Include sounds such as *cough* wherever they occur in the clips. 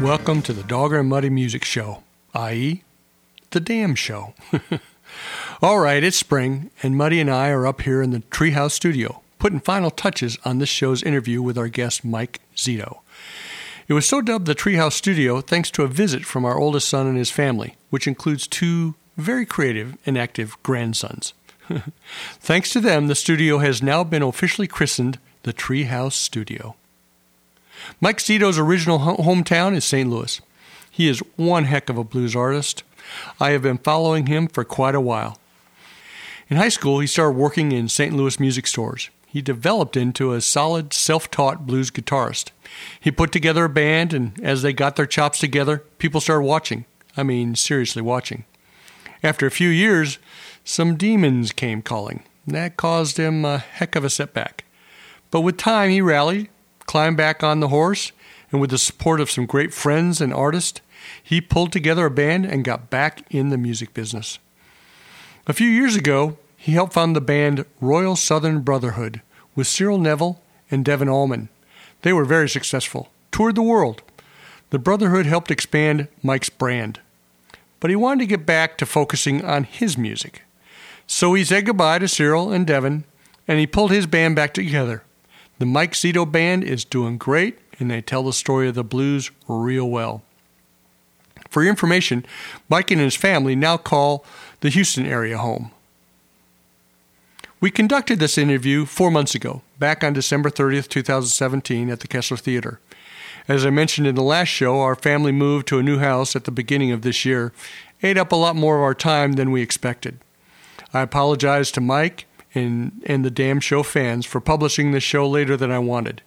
Welcome to the Dogger and Muddy Music Show, i.e., the Damn Show. *laughs* All right, it's spring, and Muddy and I are up here in the Treehouse Studio, putting final touches on this show's interview with our guest, Mike Zito. It was so dubbed the Treehouse Studio thanks to a visit from our oldest son and his family, which includes two very creative and active grandsons. *laughs* thanks to them, the studio has now been officially christened the Treehouse Studio. Mike Zito's original hometown is St. Louis. He is one heck of a blues artist. I have been following him for quite a while. In high school, he started working in St. Louis music stores. He developed into a solid, self taught blues guitarist. He put together a band, and as they got their chops together, people started watching. I mean, seriously watching. After a few years, some demons came calling. That caused him a heck of a setback. But with time, he rallied, climbed back on the horse, and with the support of some great friends and artists, he pulled together a band and got back in the music business. A few years ago, he helped found the band Royal Southern Brotherhood with Cyril Neville and Devon Allman. They were very successful, toured the world. The Brotherhood helped expand Mike's brand. But he wanted to get back to focusing on his music. So he said goodbye to Cyril and Devon, and he pulled his band back together. The Mike Zito Band is doing great, and they tell the story of the blues real well. For your information, Mike and his family now call the Houston area home. We conducted this interview four months ago, back on December 30th, 2017, at the Kessler Theater. As I mentioned in the last show, our family moved to a new house at the beginning of this year, ate up a lot more of our time than we expected. I apologize to Mike and, and the Damn Show fans for publishing the show later than I wanted.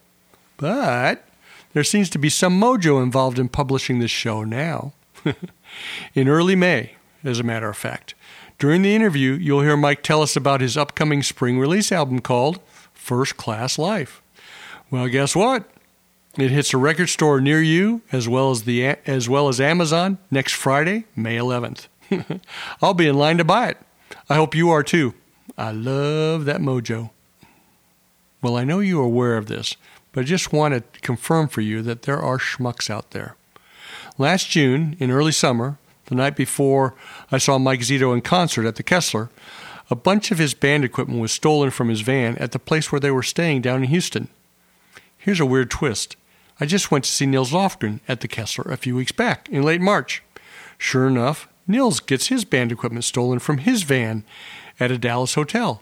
But there seems to be some mojo involved in publishing this show now. *laughs* in early May, as a matter of fact. During the interview, you'll hear Mike tell us about his upcoming spring release album called First Class Life. Well, guess what? It hits a record store near you as well as the as well as Amazon next Friday, May 11th. *laughs* I'll be in line to buy it. I hope you are too. I love that mojo. Well, I know you are aware of this, but I just want to confirm for you that there are schmucks out there. Last June, in early summer, the night before I saw Mike Zito in concert at the Kessler, a bunch of his band equipment was stolen from his van at the place where they were staying down in Houston. Here's a weird twist. I just went to see Nils Lofgren at the Kessler a few weeks back in late March. Sure enough, Nils gets his band equipment stolen from his van at a Dallas hotel.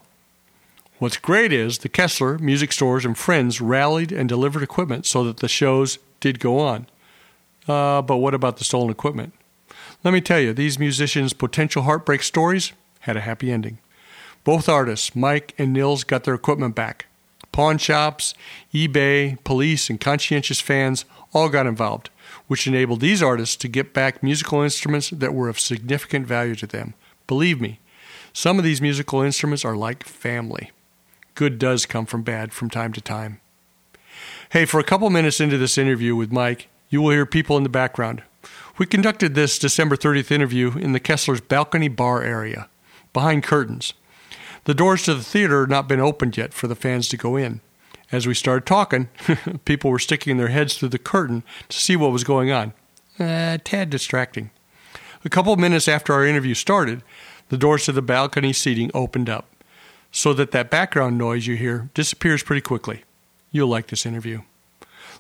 What's great is the Kessler, music stores, and friends rallied and delivered equipment so that the shows did go on. Uh, but what about the stolen equipment? Let me tell you, these musicians' potential heartbreak stories had a happy ending. Both artists, Mike and Nils, got their equipment back. Pawn shops, eBay, police, and conscientious fans all got involved, which enabled these artists to get back musical instruments that were of significant value to them. Believe me, some of these musical instruments are like family. Good does come from bad from time to time. Hey, for a couple minutes into this interview with Mike, you will hear people in the background. We conducted this December 30th interview in the Kessler's balcony bar area, behind curtains. The doors to the theater had not been opened yet for the fans to go in. As we started talking, *laughs* people were sticking their heads through the curtain to see what was going on. A tad distracting. A couple minutes after our interview started, the doors to the balcony seating opened up, so that that background noise you hear disappears pretty quickly. You'll like this interview.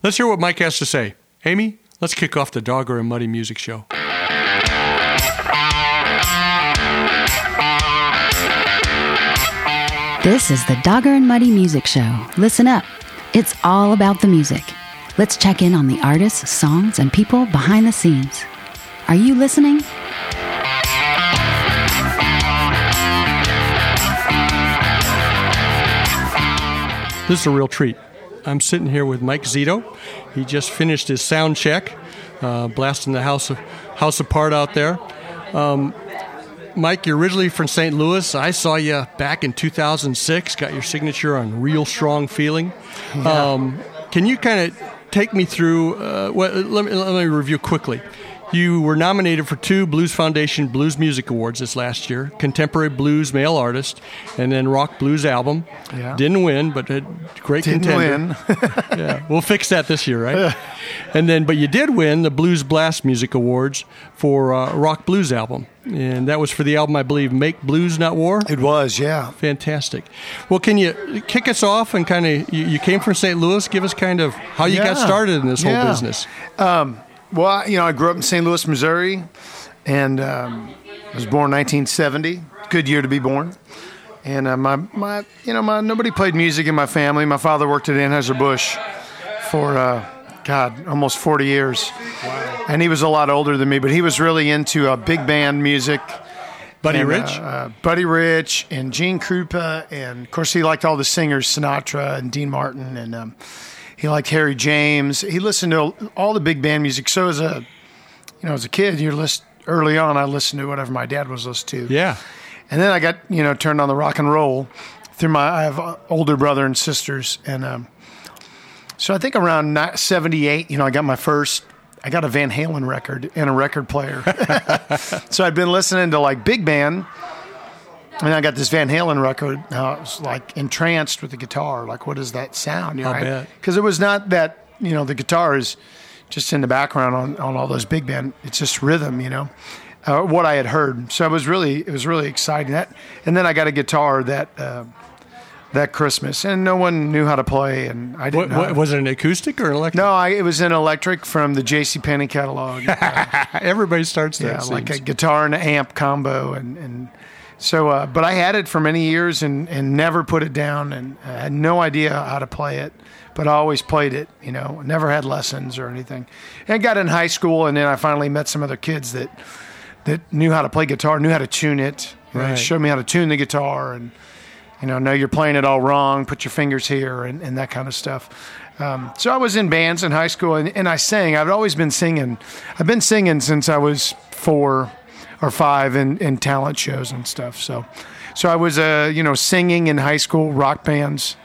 Let's hear what Mike has to say. Amy, Let's kick off the Dogger and Muddy Music Show. This is the Dogger and Muddy Music Show. Listen up. It's all about the music. Let's check in on the artists, songs, and people behind the scenes. Are you listening? This is a real treat. I'm sitting here with Mike Zito. He just finished his sound check, uh, blasting the house house apart out there. Um, Mike, you're originally from St. Louis. I saw you back in 2006. Got your signature on "Real Strong Feeling." Yeah. Um, can you kind of take me through? Uh, well, let me let me review quickly. You were nominated for two Blues Foundation Blues Music Awards this last year Contemporary Blues Male Artist and then Rock Blues Album. Yeah. Didn't win, but a great Didn't contender. win. *laughs* yeah, we'll fix that this year, right? and then, but you did win the Blues Blast Music Awards for uh, Rock Blues Album. And that was for the album, I believe, Make Blues Not War. It was, yeah. Fantastic. Well, can you kick us off and kind of, you, you came from St. Louis, give us kind of how you got started in this whole Yeah. business. Well, I- you know, I grew up in St. Louis, Missouri, and um, was born in 1970. Good year to be born. And uh, my, my, you know, my nobody played music in my family. My father worked at Anheuser Busch for, uh, God, almost 40 years. Wow. And he was a lot older than me, but he was really into uh, big band music. Buddy and, Rich? uh, uh, Buddy Rich, and Gene Krupa, and of course he liked all the singers, Sinatra and Dean Martin, and um, he liked Harry James. He listened to all the big band music. So as a, you know, as a kid, you're list early on, I listened to whatever my dad was listening to. yeah. And then I got you know turned on the rock and roll through my. I have older brother and sisters, and um, so I think around '78, you know, I got my first. I got a Van Halen record and a record player. *laughs* so I'd been listening to like big band, and I got this Van Halen record. And I was like entranced with the guitar. Like, what is that sound? You know, I'll bet. because it was not that you know the guitar is just in the background on, on all those big band. It's just rhythm, you know, uh, what I had heard. So it was really it was really exciting. That and then I got a guitar that uh, that Christmas, and no one knew how to play, and I didn't. What, know what, was it an acoustic or an electric? no, I, it was an electric from the J.C. Penney catalog. *laughs* Everybody starts there. yeah, like a guitar and amp combo, and and so. Uh, but I had it for many years and and never put it down, and I had no idea how to play it. But I always played it, you know. Never had lessons or anything. And I got in high school, and then I finally met some other kids that that knew how to play guitar, knew how to tune it. Right. showed me how to tune the guitar, and you know, no, you're playing it all wrong. Put your fingers here, and, and that kind of stuff. Um, so I was in bands in high school, and, and I sang. I've always been singing. I've been singing since I was four or five in, in talent shows and stuff. So, so I was, uh, you know, singing in high school, rock bands,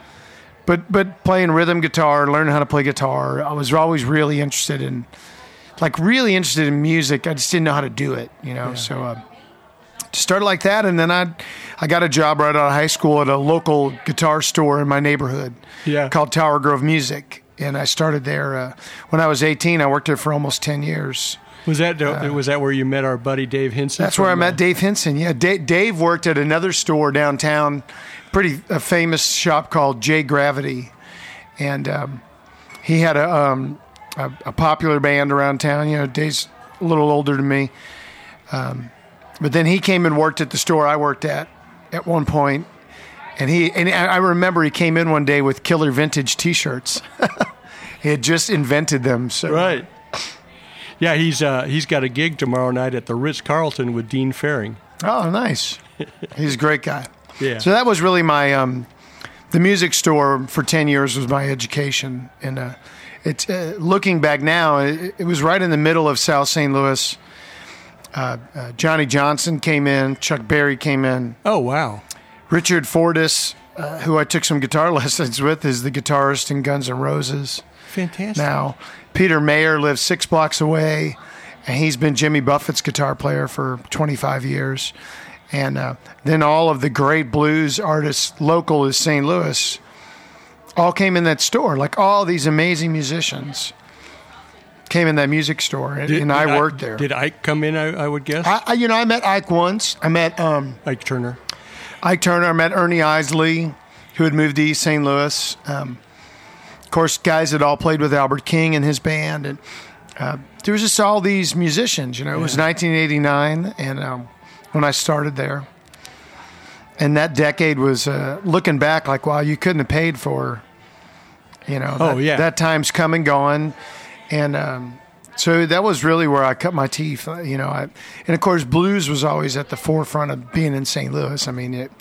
but but playing rhythm guitar, learning how to play guitar. I was always really interested in, like, really interested in music. I just didn't know how to do it, you know. So. Uh, started like that and then I I got a job right out of high school at a local guitar store in my neighborhood Yeah. called Tower Grove Music and I started there uh, when I was 18 I worked there for almost 10 years Was that was that where you met our buddy Dave Hinson? that's where I met uh, Dave Henson yeah Dave, Dave worked at another store downtown pretty a famous shop called J Gravity and um, he had a, um, a a popular band around town you know Dave's a little older than me Um, but then he came and worked at the store I worked at at one point, and he and I I remember he came in one day with killer vintage T-shirts. *laughs* he had just invented them. So Right. Yeah, he's uh, he's got a gig tomorrow night at the Ritz Carlton with Dean Faring. Oh, nice. *laughs* He's a great guy. Yeah. So that was really my um, the music store for ten years was my education, and uh, it's uh, looking back now, it, it was right in the middle of South St. Louis. Uh, uh, Johnny Johnson came in, Chuck Berry came in, oh wow. Richard Fortus, uh, who I took some guitar *laughs* lessons with, is the guitarist in Guns N' Roses Fantastic. now. Peter Mayer lives six blocks away, and he's been Jimmy Buffett's guitar player for 25 years. And uh, then all of the great blues artists local to St. Louis all came in that store. Like all these amazing musicians came in that music store, and, and I did worked there. Did Ike come in? I, I would guess. I, I, you know, I met Ike once. I met um, Ike Turner. Ike Turner. I met Ernie Isley, who had moved to East St. Louis. Um, of course, guys that all played with Albert King and his band, and uh, there was just all these musicians. You know, it was 1989, and um, when I started there, and that decade was uh, looking back like, wow, you couldn't have paid for. You know, Oh, that, yeah. that time's come and gone, and. Um, so that was really where I cut my teeth, uh, you know. I, and of course, blues was always at the forefront of being in St. Louis. I mean, it,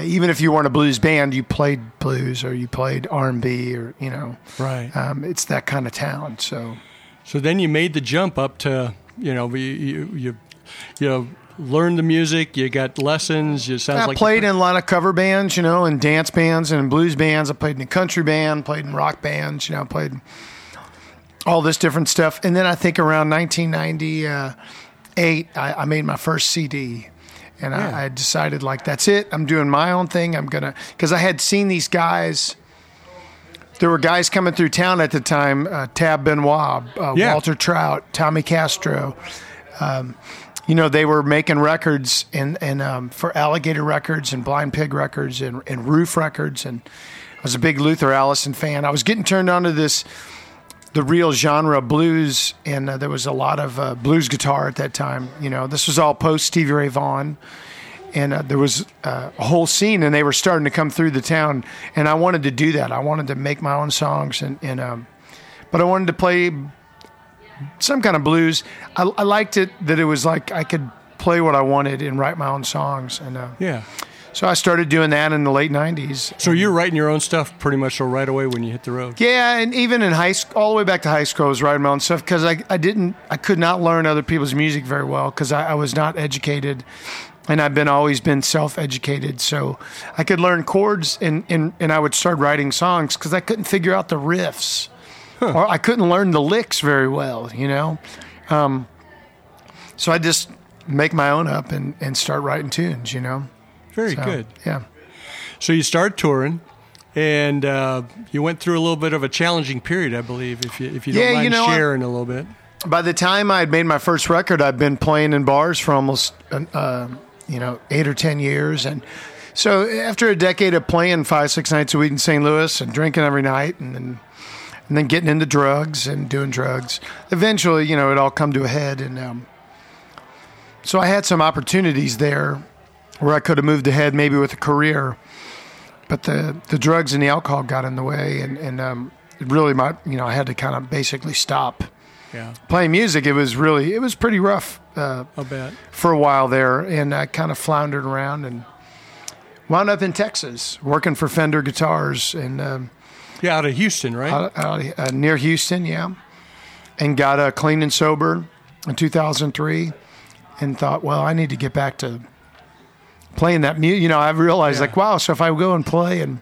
even if you weren't a blues band, you played blues or you played R and B or you know, Right. um, it's that kind of town. So So then you made the jump up to you know you you you, you know learned the music. You got lessons. You sounds I like played in a lot of cover bands, you know, and dance bands and blues bands. I played in a country band, played in rock bands, you know, played all this different stuff. And then I think around 1998, I, I made my first CD. And Yeah. I, I decided, like, that's it. I'm doing my own thing. I'm going to, because I had seen these guys. There were guys coming through town at the time uh, Tab Benoit, uh, Yeah. Walter Trout, Tommy Castro. Um, you know, they were making records and, and um, for Alligator Records and Blind Pig Records and, and Ruf Records. And I was a big Luther Allison fan. I was getting turned on to this the real genre blues, and uh, there was a lot of uh, blues guitar at that time. You know, this was all post Stevie Ray Vaughan, and uh, there was uh, a whole scene, and they were starting to come through the town. And I wanted to do that. I wanted to make my own songs, and, and um, but I wanted to play some kind of blues. I, I liked it that it was like I could play what I wanted and write my own songs, and uh, Yeah. So I started doing that in the late '90s. So you're writing your own stuff pretty much right away when you hit the road. Yeah, and even in high school, all the way back to high school, I was writing my own stuff because I, I didn't, I could not learn other people's music very well because I, I was not educated, and I've been always been self-educated. So I could learn chords, and and, and I would start writing songs because I couldn't figure out the riffs, or I couldn't learn the licks very well, you know. Um, so I just make my own up and and start writing tunes, you know. Very So, good. Yeah. So you start touring, and uh, you went through a little bit of a challenging period, I believe. If you if you don't Yeah, you mind know, sharing a little bit. by the time I had made my first record, I'd been playing in bars for almost, uh, you know, eight or ten years, and so after a decade of playing five, six nights a week in St. Louis and drinking every night, and then and then getting into drugs and doing drugs, eventually, you know, it all come to a head, and um, so I had some opportunities there where I could have moved ahead, maybe with a career, but the the drugs and the alcohol got in the way, and and um, really, my you know, I had to kind of basically stop Yeah, playing music, it was really it was pretty rough uh, bet. for a while there, and I kind of floundered around and wound up in Texas working for Fender Guitars and um, Yeah, out of Houston, right? out, out, uh, near Houston, yeah, and got uh, clean and sober in 2003, and thought, well, I need to get back to playing that music. You know, I've realized Yeah. like, wow, so if I go and play and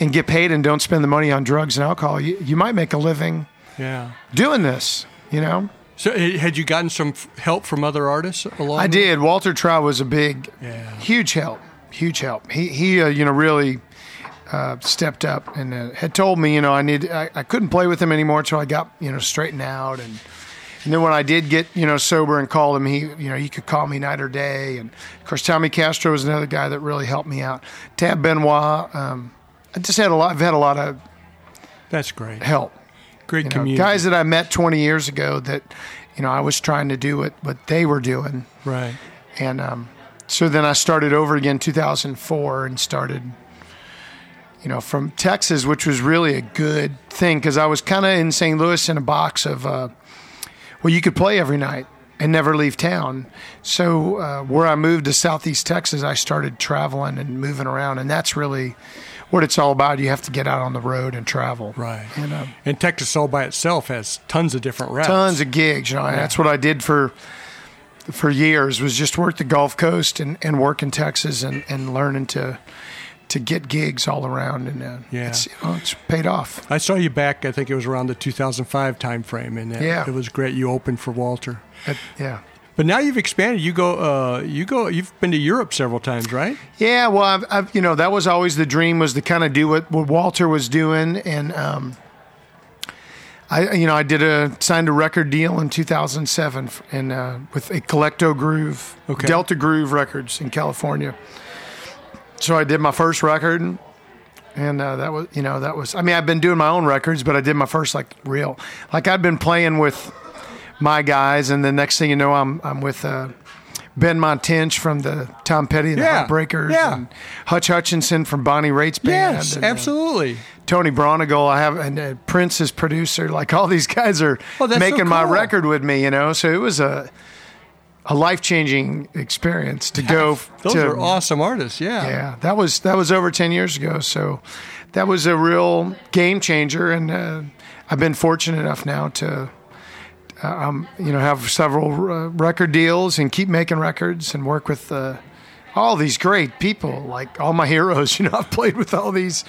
and get paid and don't spend the money on drugs and alcohol, you, you might make a living yeah. doing this. You know. So eh, had you gotten some help from other artists along? I did. Walter Trout was a big, Yeah. huge help. Huge help. He he, uh, you know, really uh, stepped up and uh, had told me, you know, I need I, I couldn't play with him anymore until I got you know straightened out and. And then when I did get, you know, sober and called him, he, you know, he could call me night or day. And of course, Tommy Castro was another guy that really helped me out. Tab Benoit. Um, I just had a lot. I've had a lot of That's great. help. Great You know, community. guys that I met 20 years ago that, you know, I was trying to do what, what they were doing. right. And um, so then I started over again 2004 and started, you know, from Texas, which was really a good thing because I was kind of in St. Louis in a box of, uh, well, you could play every night and never leave town. So uh, where I moved to Southeast Texas, I started traveling and moving around, and that's really what it's all about. You have to get out on the road and travel. Right. And um, And Texas all by itself has tons of different routes. tons of gigs. You know, and that's what I did for for years was just work the Gulf Coast and, and work in Texas and, and learning to to get gigs all around and uh, Yeah. it's, you know, it's paid off. I saw you back. I think it was around the 2005 time frame, and it, Yeah. it was great. You opened for Walter. It- yeah. But now you've expanded. You go. Uh, you go. You've been to Europe several times, right? Yeah, well, I've, I've, you know, that was always the dream was to kind of do what, what Walter was doing, and um, I, you know, I did a signed a record deal in 2007 f- in uh, with a Collecto Groove, Okay. Delta Groove Records in California. So I did my first record, and uh, that was, you know, that was. I mean, I've been doing my own records, but I did my first like real, like I'd been playing with my guys, and the next thing you know, I'm I'm with. Uh, Benmont Tench from the Tom Petty and Yeah, the Heartbreakers, yeah. and Hutch Hutchinson from Bonnie Raitt's band. Yes, and, uh, absolutely. Tony Braunagel, I have, and uh, Prince is producer. Like all these guys are that's so making my record with me, you know. So it was a a life changing experience to go. Those to, are awesome artists. Yeah. Yeah, that was that was over ten years ago. So that was a real game changer, and uh, I've been fortunate enough now to. Uh, um, you know, have several uh, record deals and keep making records and work with uh, all these great people, like all my *laughs* heroes. You know, I've played with all these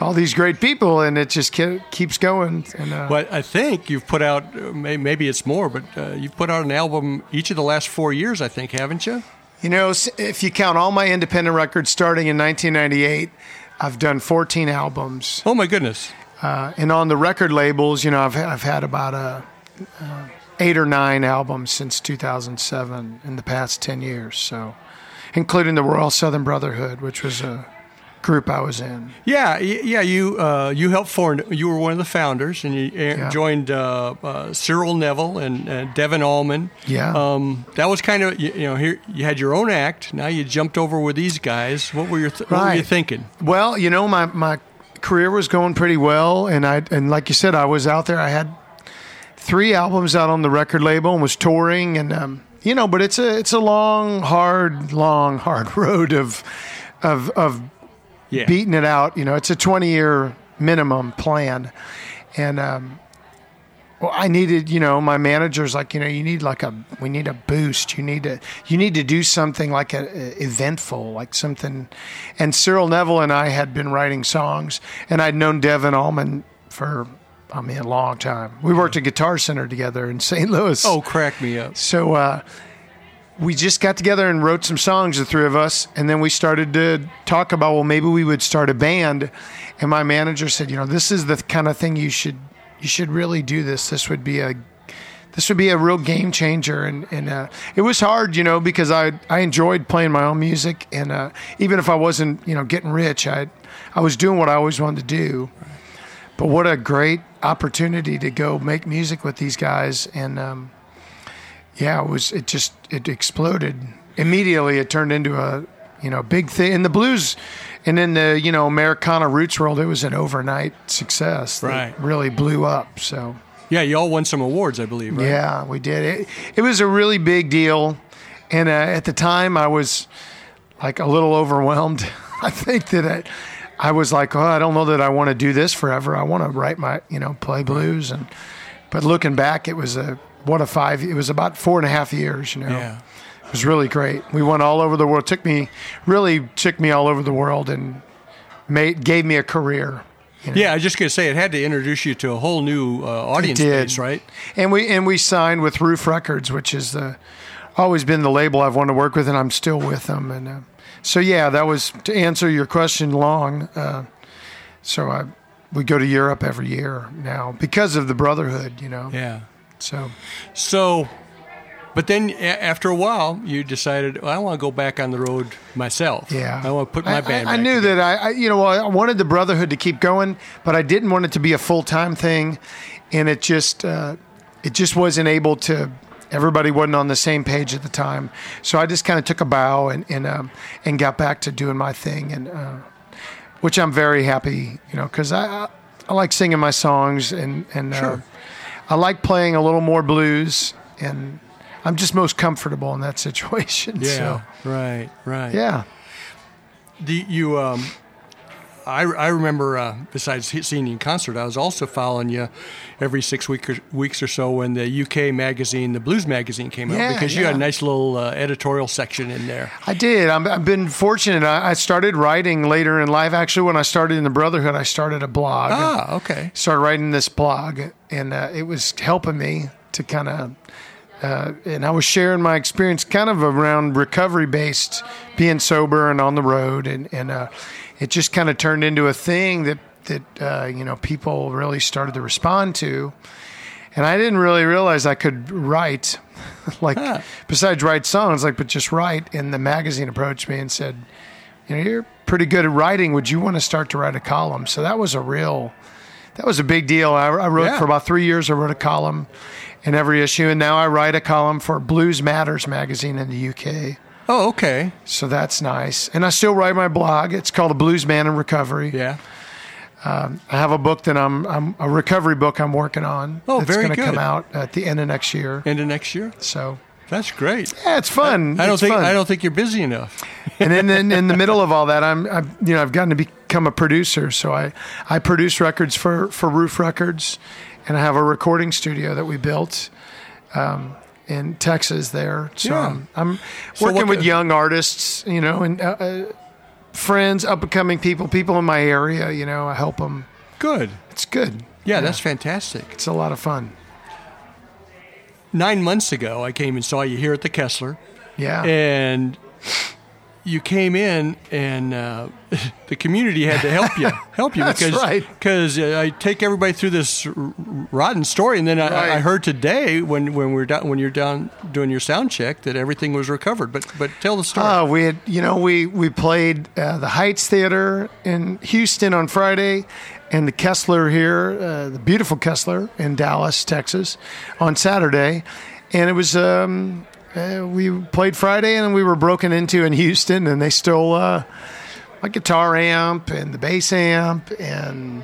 all these great people, and it just ke- keeps going. And uh, But I think you've put out, maybe it's more, but uh, you've put out an album each of the last four years, I think, haven't you? you know, if you count all my independent records starting in 1998, I've done 14 albums. Oh, my goodness. Uh, and on the record labels, you know, I've I've had about a, uh, eight or nine albums since 2007 in the past 10 years. So, including the Royal Southern Brotherhood, which was a group I was in. Yeah, yeah. You uh, you helped form. You were one of the founders, and you Yeah. joined uh, uh, Cyril Neville and uh, Devon Allman. Yeah. Um, that was kind of you, you know here you had your own act. Now you jumped over with these guys. What were your th- What were you thinking? Well, you know, my my career was going pretty well, and I and like you said, I was out there. I had three albums out on the record label and was touring, and um, you know, but it's a it's a long, hard, long, hard *laughs* road of of of Yeah. beating it out. You know, it's a 20 year minimum plan. And, um, well, I needed, you know, my manager's like, you know, you need like a, we need a boost. You need to, you need to do something like a, a eventful, like something. And Cyril Neville and I had been writing songs, and I'd known Devon Allman for, I mean, a long time. We worked at Guitar Center together in St. Louis. Oh, crack me up. So uh, we just got together and wrote some songs, the three of us, and then we started to talk about well, maybe we would start a band. And my manager said, you know, this is the kind of thing you should you should really do this. This would be a this would be a real game changer. And and uh, it was hard, you know, because I I enjoyed playing my own music, and uh, even if I wasn't, you know, getting rich, I I was doing what I always wanted to do. But what a great opportunity to go make music with these guys and. Um, yeah, it was. It just it exploded immediately. It turned into a you know big thing in the blues, and in the you know Americana roots world. It was an overnight success. Right. really blew up. So Yeah, you all won some awards, I believe. Right? yeah, we did it. It was a really big deal, and uh, at the time I was like a little overwhelmed. *laughs* I think that I, I was like, oh, I don't know that I want to do this forever. I want to write my, you know, play blues, and but looking back, it was a what a five. It was about four and a half years. You know, Yeah. it was really great. We went all over the world. Took me really took me all over the world and made gave me a career. you know. Yeah, I was just gonna say it had to introduce you to a whole new uh, audience did. base, right? And we and we signed with Ruf Records, which is the always been the label I've wanted to work with, and I'm still with them. And uh, so yeah, that was to answer your question long. Uh, so I we go to Europe every year now because of the Brotherhood, you know. Yeah. So So, but then a- after a while, you decided well, I want to go back on the road myself. yeah, I want to put my I, band. I, I knew together. that I, I you know I wanted the Brotherhood to keep going, but I didn't want it to be a full time thing, and it just uh, it just wasn't able to. Everybody wasn't on the same page at the time, so I just kind of took a bow and and um, and got back to doing my thing, and uh, which I'm very happy, you know, because I, I I like singing my songs and and uh, Sure. I like playing a little more blues, and I'm just most comfortable in that *laughs* situation. Yeah. So, Right. Right. yeah. The, you, um, I, I remember, uh, besides seeing you in concert, I was also following you every six week or, weeks or so when the UK magazine, the Blues magazine, came Yeah, out because you had a nice little uh, editorial section in there. I did. I'm, I've been fortunate. I, I started writing later in life. Actually, when I started in the Brotherhood, I started a blog. Ah, okay. Started writing this blog, and uh, it was helping me to kind of. Uh, and I was sharing my experience, kind of around recovery based, being sober and on the road, and and uh, it just kind of turned into a thing that that uh, you know people really started to respond to. And I didn't really realize I could write, *laughs* like Huh. besides write songs, like but just write. And the magazine approached me and said, "You know, you're pretty good at writing. Would you want to start to write a column?" So that was a real, that was a big deal. I, I wrote Yeah. for about three years. I wrote a column in every issue, and now I write a column for Blues Matters magazine in the UK. Oh, okay. So that's nice. And I still write my blog. It's called A Blues Man in Recovery. Yeah. I have a book that I'm, I'm a recovery book I'm working on. Oh, that's very gonna come out at the end of next year. End of next year. So That's great. yeah, it's fun. I don't It's think fun. I don't think you're busy enough. *laughs* and then in, in the middle of all that, I'm, I'm you know I've gotten to become a producer. So I I produce records for for Ruf Records, and I have a recording studio that we built. Um, in Texas there. So Yeah. I'm, I'm So working what with the- young artists, you know, and uh, uh, friends, up and coming people, people in my area. You know, I help them. Good. It's good. Yeah, that's fantastic. It's a lot of fun. Nine months ago, I came and saw you here at the Kessler, Yeah. and you came in, and uh, *laughs* the community had to help you, *laughs* help you That's because right. because uh, I take everybody through this rotten story, and then I, Right. I heard today when when we're down when you're down doing your sound check that everything was recovered. But but tell the story. Oh, we had, you know, we we played uh, the Heights Theater in Houston on Friday, and the Kessler here, uh, the beautiful Kessler in Dallas, Texas, on Saturday, and it was. Um, uh, we played Friday, and we were broken into in Houston, and they stole uh, my guitar amp and the bass amp and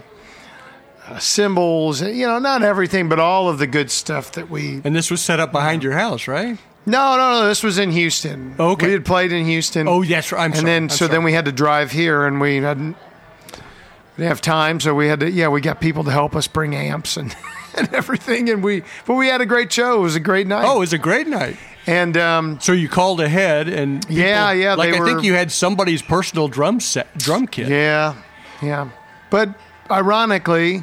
uh, cymbals. You know, not everything, but all of the good stuff that we and this was set up behind your house, right? no, no, no. This was in Houston. Okay. we had played in Houston. Oh, yes. I'm and sorry. then I'm so sorry. then we had to drive here, and we hadn't we didn't have time, so we had to yeah we got people to help us bring amps and *laughs* and everything, and we but we had a great show. It was a great night. Oh, it was a great night. And um, So you called ahead, and people- Yeah, yeah, Like I think you had somebody's personal drum set, drum kit. yeah, yeah. But ironically,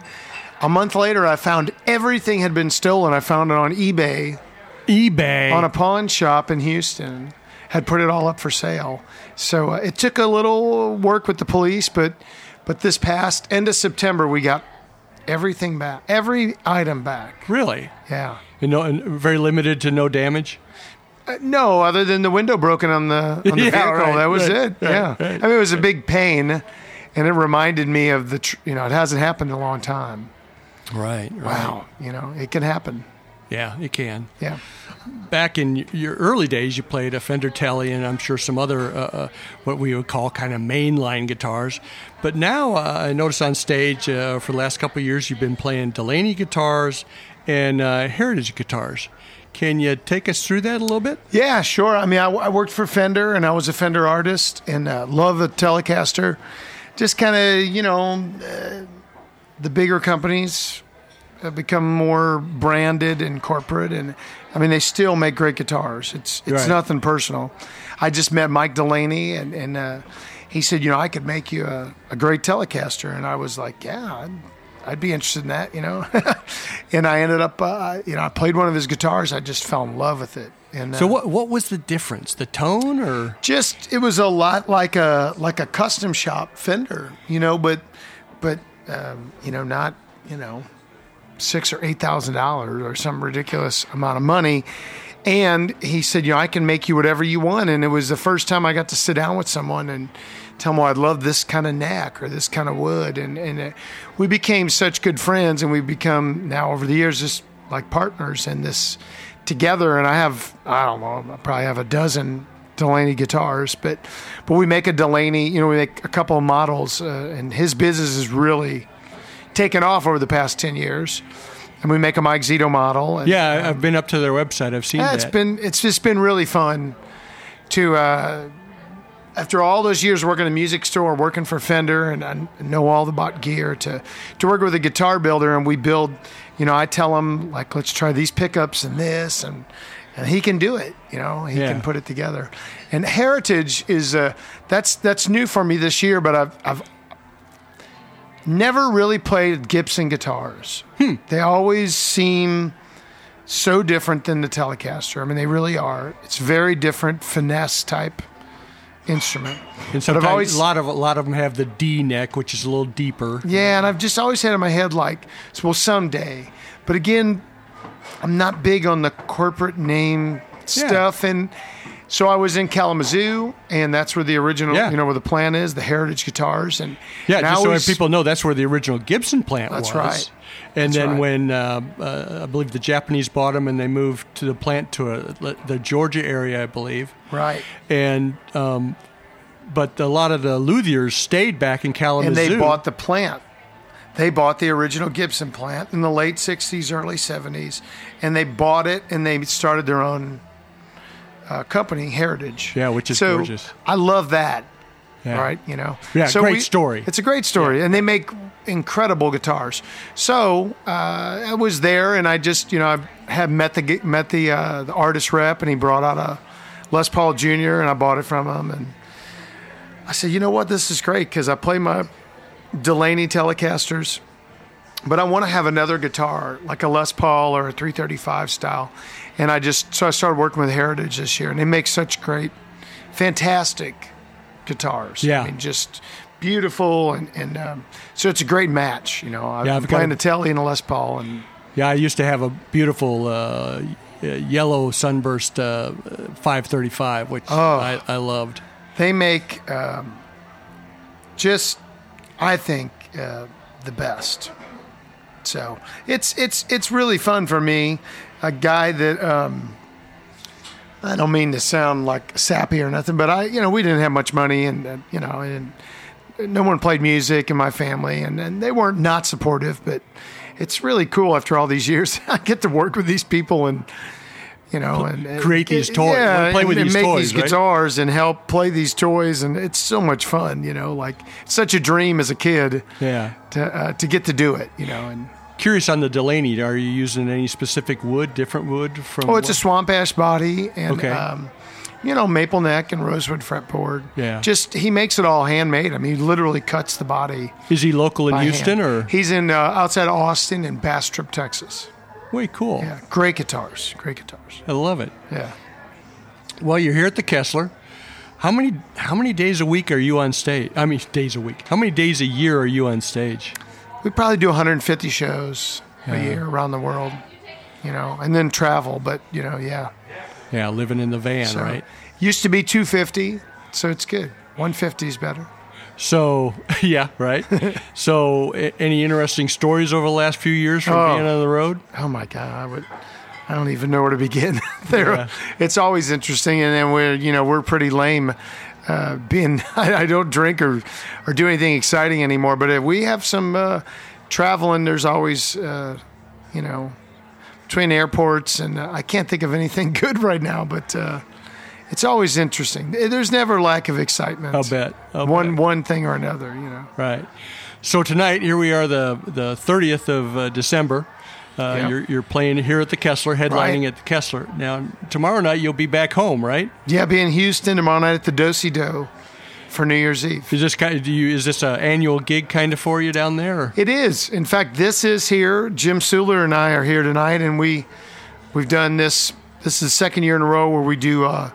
a month later, I found everything had been stolen. I found it on eBay eBay. on a pawn shop in Houston. Had put it all up for sale. So uh, it took a little work with the police, but but this past end of September, we got everything back, every item back. really? Yeah. And no, and very limited to no damage. Uh, no, other than the window broken on the on the *laughs* Yeah, vehicle, right, that was right, it. yeah. I mean it was a big pain, and it reminded me of the tr- you know it hasn't happened in a long time. Right. Wow, you know it can happen. Yeah, it can. Yeah, Back in your early days, you played a Fender Tele, and I'm sure some other uh, uh, what we would call kind of mainline guitars. But now uh, I notice on stage uh, for the last couple of years, you've been playing Delaney guitars and uh, Heritage guitars. Can you take us through that a little bit? yeah, sure. I mean, I, I worked for Fender, and I was a Fender artist, and uh, love the Telecaster. Just kind of you know, uh, the bigger companies have become more branded and corporate, and I mean they still make great guitars. It's it's Right. nothing personal. I just met Mike Delaney, and and uh, he said, you know, I could make you a, a great Telecaster, and I was like, yeah. I'd, I'd be interested in that, you know, *laughs* and I ended up, uh, you know, I played one of his guitars. I just fell in love with it. And uh, So what what was the difference? The tone, or just it was a lot like a like a custom shop Fender, you know, but but um, you know not you know six or eight thousand dollars or some ridiculous amount of money. And he said, you know, I can make you whatever you want. And it was the first time I got to sit down with someone and tell them, well, I'd love this kind of neck or this kind of wood. And and uh, we became such good friends, and we've become now over the years just like partners in this together. And I have I don't know, I probably have a dozen Delaney guitars, but but we make a Delaney. You know, we make a couple of models, uh, and his business has really taken off over the past ten years. And we make a Mike Zito model. And, yeah, I- I've been up to their website. I've seen yeah, that. it's been it's just been really fun to uh, after all those years working in a music store, working for Fender, and I know all about gear to to work with a guitar builder, and we build. You know, I tell him like, let's try these pickups and this, and and he can do it. You know, he Yeah. can put it together. And Heritage is uh, that's that's new for me this year, but I've I've never really played Gibson guitars. Hmm. They always seem so different than the Telecaster. I mean, they really are. It's very different, finesse type instrument. and sometimes always, a lot of a lot of them have the D neck, which is a little deeper. yeah, and I've just always had in my head like, well, someday. But again, I'm not big on the corporate name stuff, and so I was in Kalamazoo, and that's where the original, Yeah. you know, where the plant is, the Heritage guitars, and Yeah, and just so people know, that's where the original Gibson plant That's was. right. And That's then right. when uh, uh, I believe the Japanese bought them, and they moved to the plant to a, the Georgia area, I believe. right. And um, but a lot of the luthiers stayed back in Kalamazoo. and they bought the plant. They bought the original Gibson plant in the late '60s, early '70s, and they bought it and they started their own uh, company, Heritage. Yeah, which is so gorgeous. I love that. Yeah. Right, you know. Yeah, great story. It's a great story, and they make incredible guitars. So uh, I was there, and I just you know I had met the met the uh, the artist rep, and he brought out a Les Paul Jr. and I bought it from him, and I said, you know what, this is great because I play my Delaney Telecasters, but I want to have another guitar like a Les Paul or a 335 style, and I just so I started working with Heritage this year, and they make such great, fantastic guitars. Yeah. I mean, just beautiful, and and um, so it's a great match. You know, I've Yeah, been I've playing a- a Telly and a Les Paul, and Yeah, I used to have a beautiful uh, uh, yellow sunburst uh, 535, which Oh. I, I loved. they make um, just I think uh, the best. So it's it's it's really fun for me, a guy that um, I don't mean to sound like sappy or nothing, but I you know we didn't have much money and uh, you know and no one played music in my family and, and they weren't not supportive, but it's really cool after all these years. *laughs* I get to work with these people and you know, and, and Create these toys. Yeah, Play with and, these make toys, these right? guitars and help play these toys, and it's so much fun. You know, like it's such a dream as a kid Yeah. to uh, to get to do it. You know, and Curious on the Delaney, are you using any specific wood, different wood from? oh, it's a swamp ash body, and Okay. um, you know, maple neck and rosewood fretboard. Yeah. just he makes it all handmade. I mean, he literally cuts the body. Is he local in Houston hand. or? he's in uh, outside of Austin in Bastrop, Texas. Way cool. Yeah, great guitars, great guitars. I love it. Yeah. Well, you're here at the Kessler. How many how many days a week are you on stage? I mean, days a week. How many days a year are you on stage? We probably do 150 shows Yeah. a year around the world, you know, and then travel. But you know, yeah. Yeah, living in the van, So, right? Used to be 250, so it's good. 150 is better. So, *laughs* yeah, right. *laughs* so, any interesting stories over the last few years from Oh. being on the road? Oh my God, I would. I don't even know where to begin. *laughs* there, Yeah. it's always interesting, and then we're you know we're pretty lame. Uh, being *laughs* I, don't drink or or do anything exciting anymore, but if we have some uh, traveling, there's always uh, you know between airports, and uh, I can't think of anything *laughs* good right now, but. Uh, it's always interesting. There's never lack of excitement. I'll bet. I'll one bet. one thing or another, you know. Right. So tonight, here we are, the the thirtieth of uh, December. Uh, Yeah. You're you're playing here at the Kessler, headlining Right. at the Kessler. Now, tomorrow night you'll be back home, right? Yeah, be in Houston tomorrow night at the Dosey Doe for New Year's Eve. Is this kind of, do you is this an annual gig kind of for you down there? Or? It is. In fact, this is here. Jim Suhler and I are here tonight, and we we've done this. This is the second year in a row where we do uh,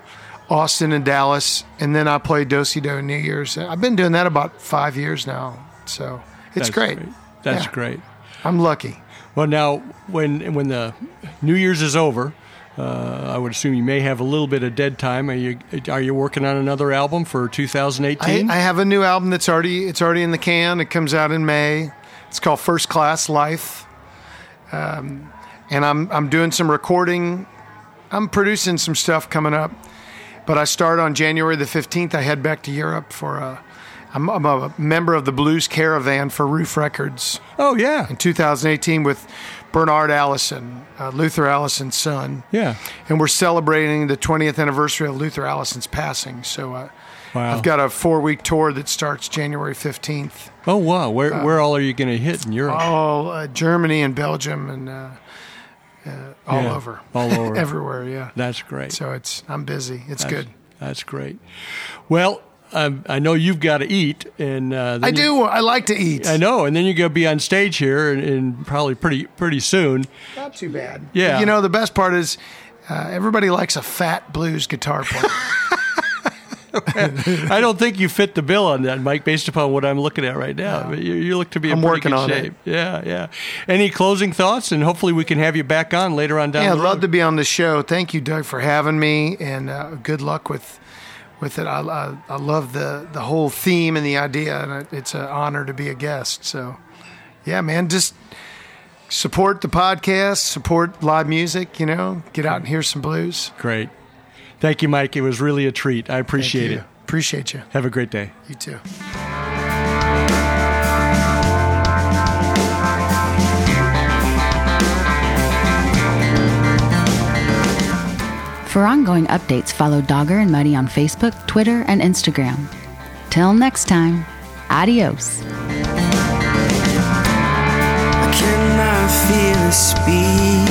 Austin and Dallas, and then I play Dosey Doe New Year's. I've been doing that about five years now, so it's That's great. That's Yeah. great. I'm lucky. Well, now when when the New Year's is over, uh, I would assume you may have a little bit of dead time. Are you are you working on another album for I, 2018? I have a new album that's already it's already in the can. It comes out in May. It's called First Class Life, um, and I'm I'm doing some recording. I'm producing some stuff coming up, but I start on January the 15th. I head back to Europe for a. I'm, I'm a member of the Blues Caravan for Ruf Records oh yeah, in 2018 with Bernard Allison, uh, Luther Allison's son, yeah. and we're celebrating the 20th anniversary of Luther Allison's passing. So. Uh, Wow. I've got a four week tour that starts January 15th. oh wow. Where where all are you going to hit in Europe? All uh, Germany and Belgium and uh, uh, all Yeah, over. all over. *laughs* Everywhere, yeah. That's great. So it's I'm busy. It's That's- good. That's great. Well, um, I know you've got to eat, and uh, I you- do. I like to eat. I know, and then you're going to be on stage here, and, and probably pretty pretty soon. Not too bad. Yeah. You know, the best part is uh, everybody likes a fat blues guitar player. *laughs* *laughs* I don't think you fit the bill on that, Mike, based upon what I'm looking at right now. But you, you look to be in I'm working good on it. shape. Yeah, yeah. Any closing thoughts? And hopefully we can have you back on later on down the road. yeah, I'd love to be on the show. Thank you, Doug, for having me, and uh, good luck with with it. I, I, I love the the whole theme and the idea, and it's an honor to be a guest. So, yeah, man, just support the podcast, support live music. You know, get out and hear some blues. Great. Thank you, Mike. It was really a treat. I appreciate it. Appreciate you. Have a great day. You too. For ongoing updates, follow Dogger and Muddy on Facebook, Twitter, and Instagram. Till next time, adios. I feel her speak.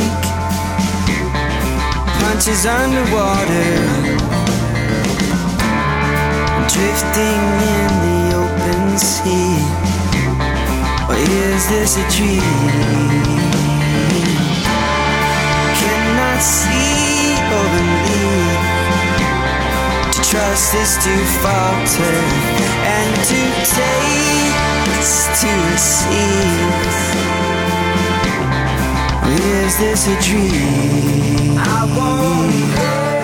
Punches underwater, drifting in the open sea. Or is this a dream? trust is to falter and to taste, to receive. Is this a dream? I won't.